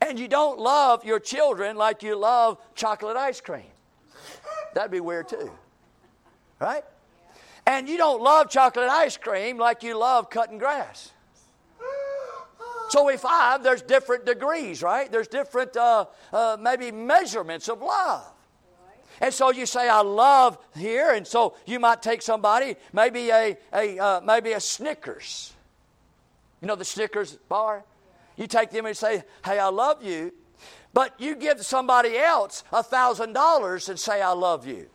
And you don't love your children like you love chocolate ice cream. That'd be weird too. Right? And you don't love chocolate ice cream like you love cutting grass. So we find there's different degrees, right? There's different, uh, uh, maybe measurements of love. And so you say, I love here, and so you might take somebody, maybe a, a uh, maybe a Snickers. You know the Snickers bar? You take them and say, Hey, I love you. But you give somebody else a thousand dollars and say, I love you.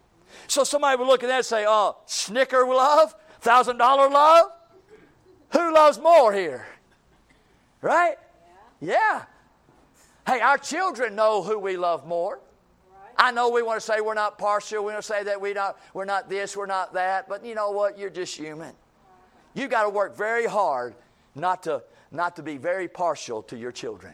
So somebody would look at that and say, Oh, Snicker love? Thousand dollar love? Who loves more here? Right? Yeah. yeah. Hey, our children know who we love more. I know we want to say we're not partial. We want to say that we not, we're not this, we're not that. But you know what? You're just human. You got to work very hard not to, not to be very partial to your children.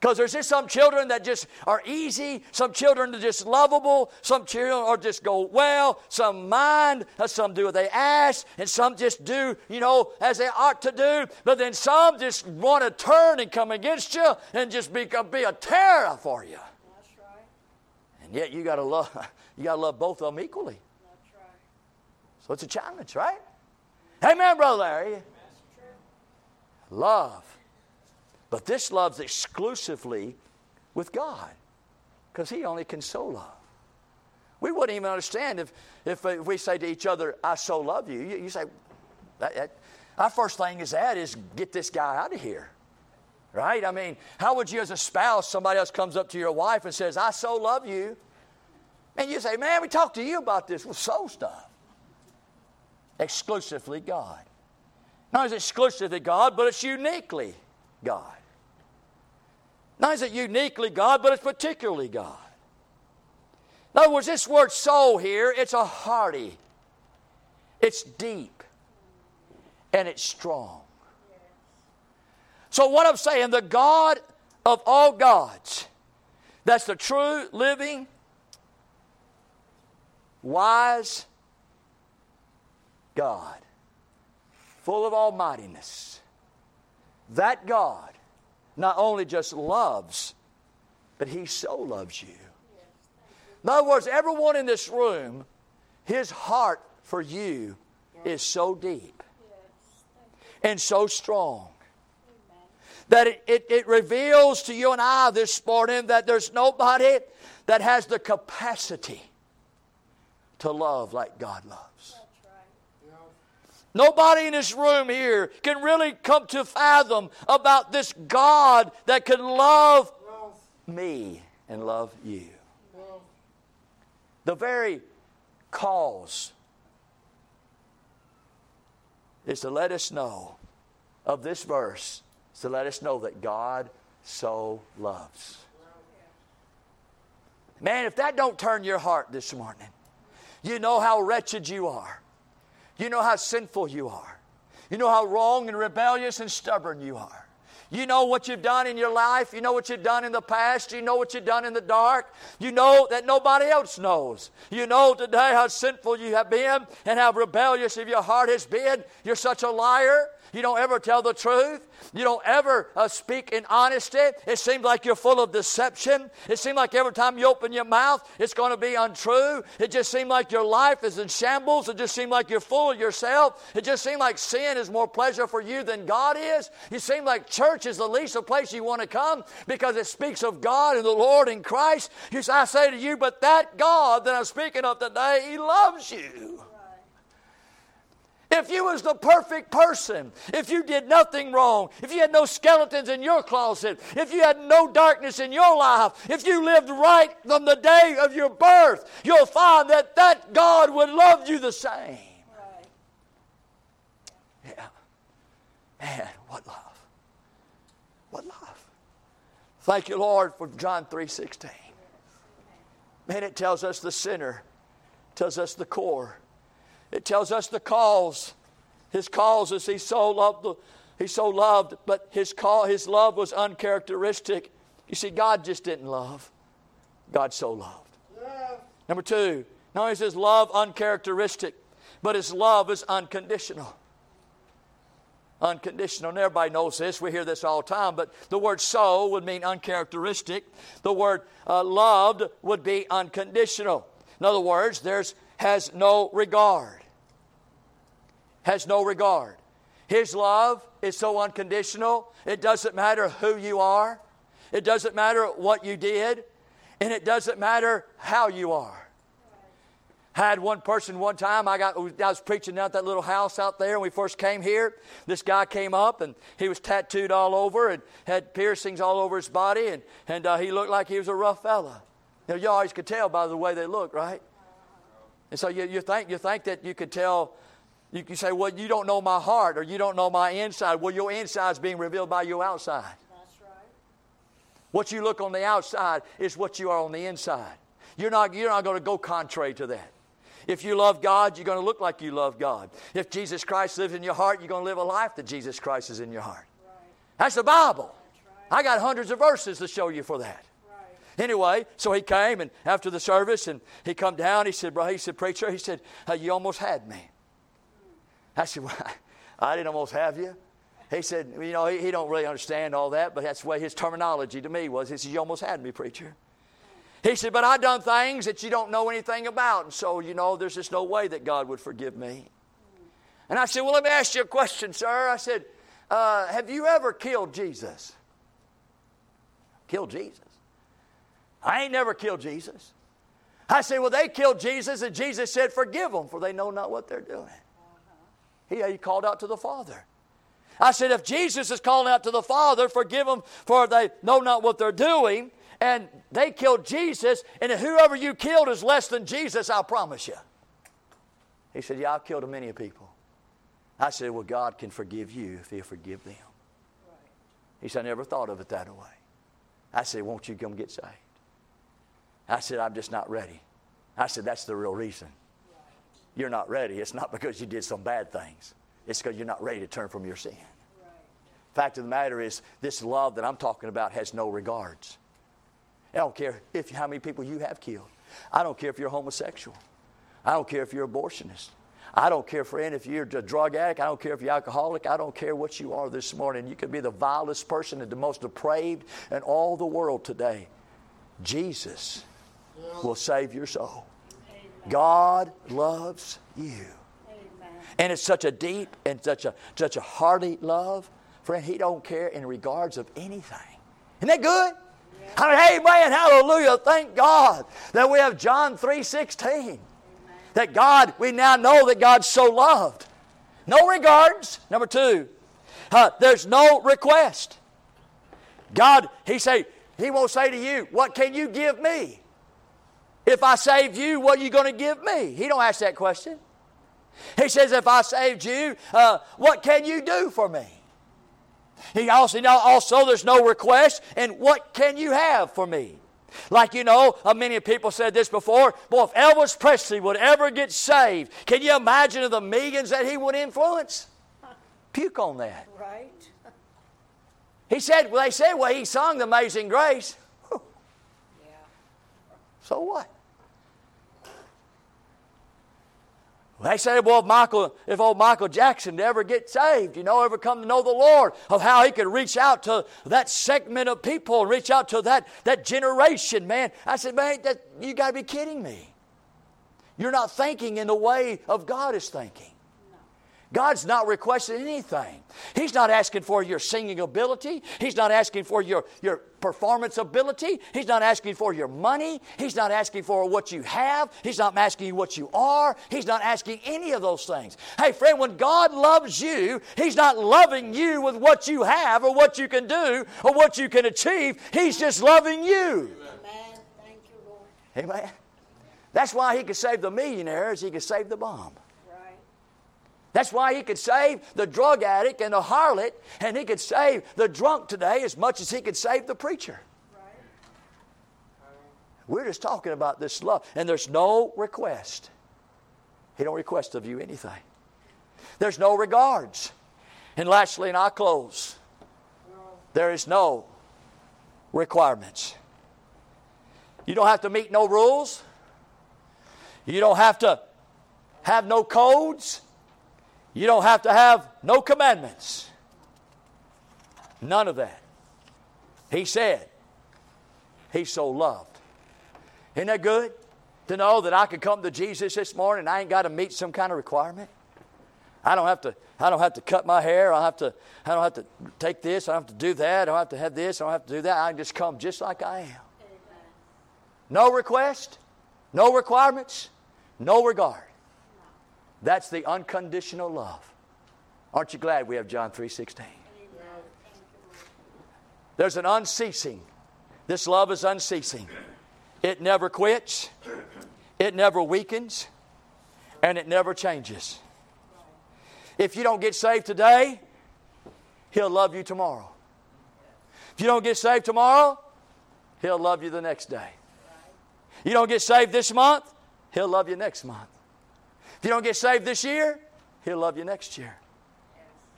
Because there's just some children that just are easy, some children are just lovable, some children are just go well, some mind, uh, some do what they ask, and some just do, you know, as they ought to do. But then some just want to turn and come against you and just be, be a terror for you. And yet you gotta love [LAUGHS] you gotta love both of them equally. Right. So it's a challenge, right? Amen, Brother Larry. Love. But this love's exclusively with God because He only can so love. We wouldn't even understand if, if, uh, we say to each other, I so love you. You, you say, that, that, our first thing is that is get this guy out of here. Right? I mean, how would you, as a spouse, somebody else comes up to your wife and says, I so love you? And you say, Man, we talked to you about this. Well, soul stuff. Exclusively God. Not as exclusively God, but it's uniquely God. Not is it uniquely God, but it's particularly God. In other words, this word soul here, it's a hearty, it's deep, and it's strong. So, what I'm saying, the God of all gods, that's the true, living, wise God, full of almightiness, that God not only just loves, but He so loves you. In other words, everyone in this room, His heart for you is so deep and so strong that it, it, it, reveals to you and I this morning that there's nobody that has the capacity to love like God loves. Nobody in this room here can really come to fathom about this God that can love me and love you. The very cause is to let us know of this verse, to let us know that God so loves. Man, if that don't turn your heart this morning, you know how wretched you are. You know how sinful you are. You know how wrong and rebellious and stubborn you are. You know what you've done in your life. You know what you've done in the past. You know what you've done in the dark. You know that nobody else knows. You know today how sinful you have been and how rebellious of your heart has been. You're such a liar. You don't ever tell the truth. You don't ever uh, speak in honesty. It seems like you're full of deception. It seems like every time you open your mouth, it's going to be untrue. It just seems like your life is in shambles. It just seems like you're full of yourself. It just seems like sin is more pleasure for you than God is. You seem like church is the least of place you want to come because it speaks of God and the Lord in Christ. You I say to you, but that God that I'm speaking of today, He loves you. If you was the perfect person, if you did nothing wrong, if you had no skeletons in your closet, if you had no darkness in your life, if you lived right from the day of your birth, you'll find that that God would love you the same. Right. Yeah. Man, what love. What love. Thank you, Lord, for John 3.16. Man, it tells us the sinner, tells us the core it tells us the cause. His cause is he so loved the, he so loved, but his call, his love was uncharacteristic. You see, God just didn't love. God so loved. Yeah. Number two, only is his love uncharacteristic, but his love is unconditional. Unconditional. And everybody knows this. We hear this all the time. But the word so would mean uncharacteristic. The word uh, loved would be unconditional. In other words, there's has no regard has no regard. His love is so unconditional, it doesn't matter who you are, it doesn't matter what you did, and it doesn't matter how you are. I had one person one time, I, got, I was preaching out that little house out there when we first came here. This guy came up and he was tattooed all over and had piercings all over his body, and, and uh, he looked like he was a rough fella. Know, you always could tell by the way they look, right? And so you, you, think, you think that you could tell you can say, well, you don't know my heart or you don't know my inside. Well, your inside is being revealed by your outside. That's right. What you look on the outside is what you are on the inside. You're not, you're not going to go contrary to that. If you love God, you're going to look like you love God. If Jesus Christ lives in your heart, you're going to live a life that Jesus Christ is in your heart. Right. That's the Bible. That's right. I got hundreds of verses to show you for that. Anyway, so he came and after the service and he come down. He said, "Bro," he said, "Preacher," he said, "Uh, "You almost had me." I said, [LAUGHS] well, "I didn't almost have you." He said, "You know, he, he don't really understand all that, but that's the way his terminology to me was. He said, "You almost had me, preacher." He said, "But I done things that you don't know anything about, and so you know, there's just no way that God would forgive me." And I said, "Well, let me ask you a question, sir." I said, uh, "Have you ever killed Jesus?" Killed Jesus? I ain't never killed Jesus. I said, Well, they killed Jesus, and Jesus said, Forgive them, for they know not what they're doing. He, he called out to the Father. I said, If Jesus is calling out to the Father, forgive them, for they know not what they're doing, and they killed Jesus, and whoever you killed is less than Jesus, I promise you. He said, Yeah, I've killed many people. I said, Well, God can forgive you if He'll forgive them. He said, I never thought of it that way. I said, Won't you come get saved? I said, I'm just not ready. I said, That's the real reason. You're not ready. It's not because you did some bad things, it's because you're not ready to turn from your sin. Fact of the matter is, this love that I'm talking about has no regards. I don't care if how many people you have killed. I don't care if you're homosexual. I don't care if you're abortionist. I don't care, friend, if you're a drug addict. I don't care if you're alcoholic. I don't care what you are this morning. You could be the vilest person and the most depraved in all the world today. Jesus will save your soul. God loves you. And it's such a deep and such a such a hearty love. Friend, he don't care in regards of anything. Isn't that good? I mean, amen, hallelujah. Thank God that we have John 3.16. That God, we now know that God's so loved. No regards. Number two, uh, there's no request. God, He say, He won't say to you, What can you give me? If I saved you, what are you going to give me? He don't ask that question. He says, If I saved you, uh, what can you do for me? He also, also, there's no request, and what can you have for me? Like you know, uh, many people said this before. Boy, if Elvis Presley would ever get saved, can you imagine the millions that he would influence? Puke on that. Right. He said, well, they said, well, he sung the Amazing Grace. So what? They say, well, if Michael, if old Michael Jackson ever get saved, you know, ever come to know the Lord, of how he could reach out to that segment of people reach out to that, that generation, man. I said, man, that, you got to be kidding me. You're not thinking in the way of God is thinking. God's not requesting anything. He's not asking for your singing ability. He's not asking for your, your performance ability. He's not asking for your money. He's not asking for what you have. He's not asking you what you are. He's not asking any of those things. Hey, friend, when God loves you, He's not loving you with what you have or what you can do or what you can achieve. He's just loving you. Amen. Thank you, Lord. Amen. That's why He could save the millionaires, He could save the bomb. That's why he could save the drug addict and the harlot, and he could save the drunk today as much as he could save the preacher. We're just talking about this love, and there's no request. He don't request of you anything. There's no regards. And lastly, and I'll close. There is no requirements. You don't have to meet no rules. You don't have to have no codes. You don't have to have no commandments. None of that. He said, He's so loved. Isn't that good? To know that I could come to Jesus this morning and I ain't got to meet some kind of requirement. I don't have to, I don't have to cut my hair. I don't have to, I don't have to take this. I don't have to do that. I don't have to have this. I don't have to do that. I can just come just like I am. No request, no requirements, no regard. That's the unconditional love. Aren't you glad we have John 3:16? There's an unceasing. This love is unceasing. It never quits. It never weakens. And it never changes. If you don't get saved today, he'll love you tomorrow. If you don't get saved tomorrow, he'll love you the next day. You don't get saved this month, he'll love you next month. If you don't get saved this year, he'll love you next year.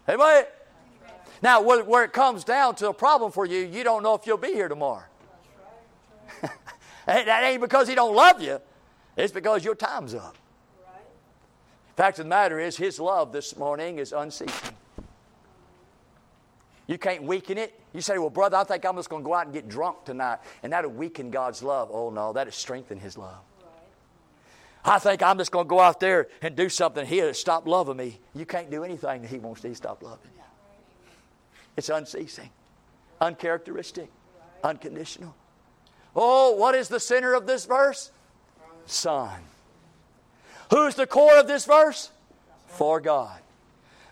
Amen. Now, where, it comes down to a problem for you, you don't know if you'll be here tomorrow. [LAUGHS] that ain't because he don't love you. It's because your time's up. Right. Fact of the matter is, his love this morning is unceasing. You can't weaken it. You say, Well, brother, I think I'm just going to go out and get drunk tonight, and that'll weaken God's love. Oh, no, that'll strengthen his love. I think I'm just going to go out there and do something to stop loving me. You can't do anything that he wants to stop loving you. It's unceasing, uncharacteristic, unconditional. Oh, what is the center of this verse? Son. Who's the core of this verse? For God.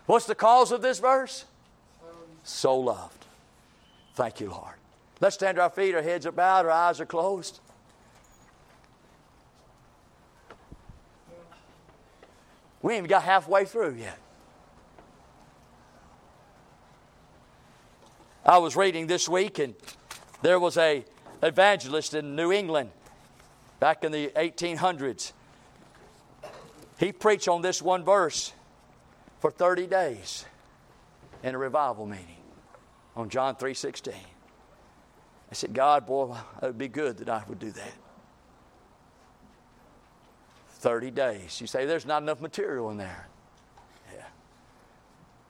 What's the cause of this verse? So loved. Thank you, Lord. Let's stand to our feet, our heads are bowed, our eyes are closed. We ain't got halfway through yet. I was reading this week, and there was a evangelist in New England back in the 1800s. He preached on this one verse for 30 days in a revival meeting on John 3:16. I said, God, boy, it would be good that I would do that. 30 days. You say there's not enough material in there. Yeah.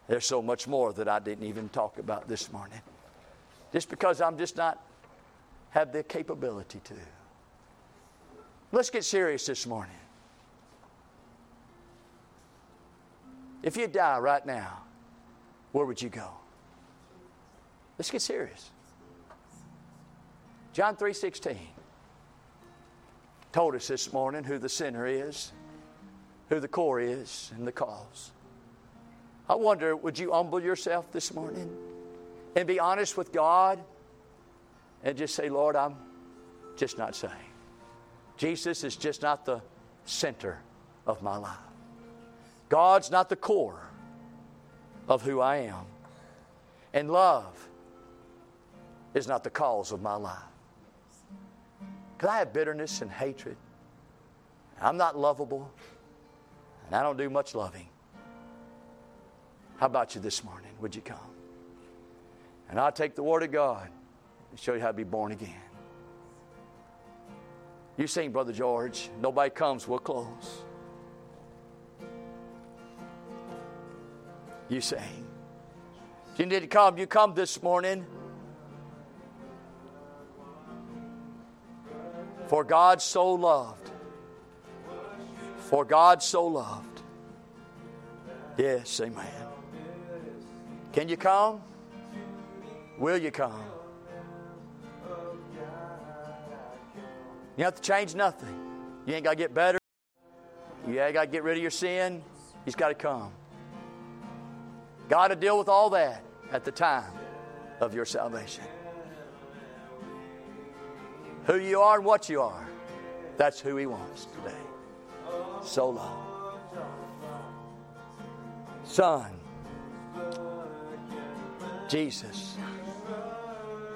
There's so much more that I didn't even talk about this morning. Just because I'm just not have the capability to. Let's get serious this morning. If you die right now, where would you go? Let's get serious. John 3:16 told us this morning who the sinner is, who the core is, and the cause. I wonder, would you humble yourself this morning and be honest with God and just say, Lord, I'm just not saved. Jesus is just not the center of my life. God's not the core of who I am. And love is not the cause of my life. Because I have bitterness and hatred. I'm not lovable, and I don't do much loving. How about you this morning? Would you come? And I'll take the Word of God and show you how to be born again. You sing, Brother George. Nobody comes, we'll close. You sing. You need to come, you come this morning. For God so loved. For God so loved. Yes, amen. Can you come? Will you come? You have to change nothing. You ain't got to get better. You ain't got to get rid of your sin. He's got to come. God to deal with all that at the time of your salvation who you are and what you are. That's who He wants today. So long. Son, Jesus.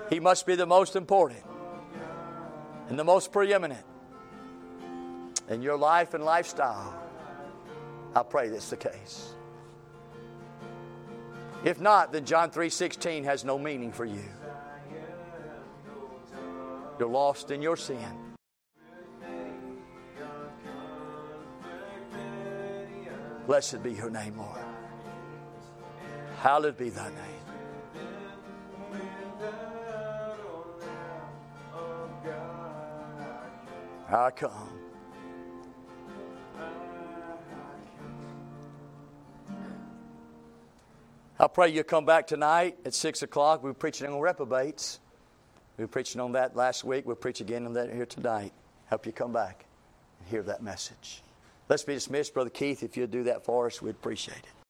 He must be the most important and the most preeminent in your life and lifestyle. I pray that's the case. If not, then John 3:16 has no meaning for you. You're lost in your sin. Blessed be your name, Lord. Hallowed be thy name. I come. I pray you come back tonight at 6 o'clock. We're preaching on reprobates. We were preaching on that last week. We'll preach again on that here tonight. Help you come back and hear that message. Let's be dismissed. Brother Keith, if you'd do that for us, we'd appreciate it.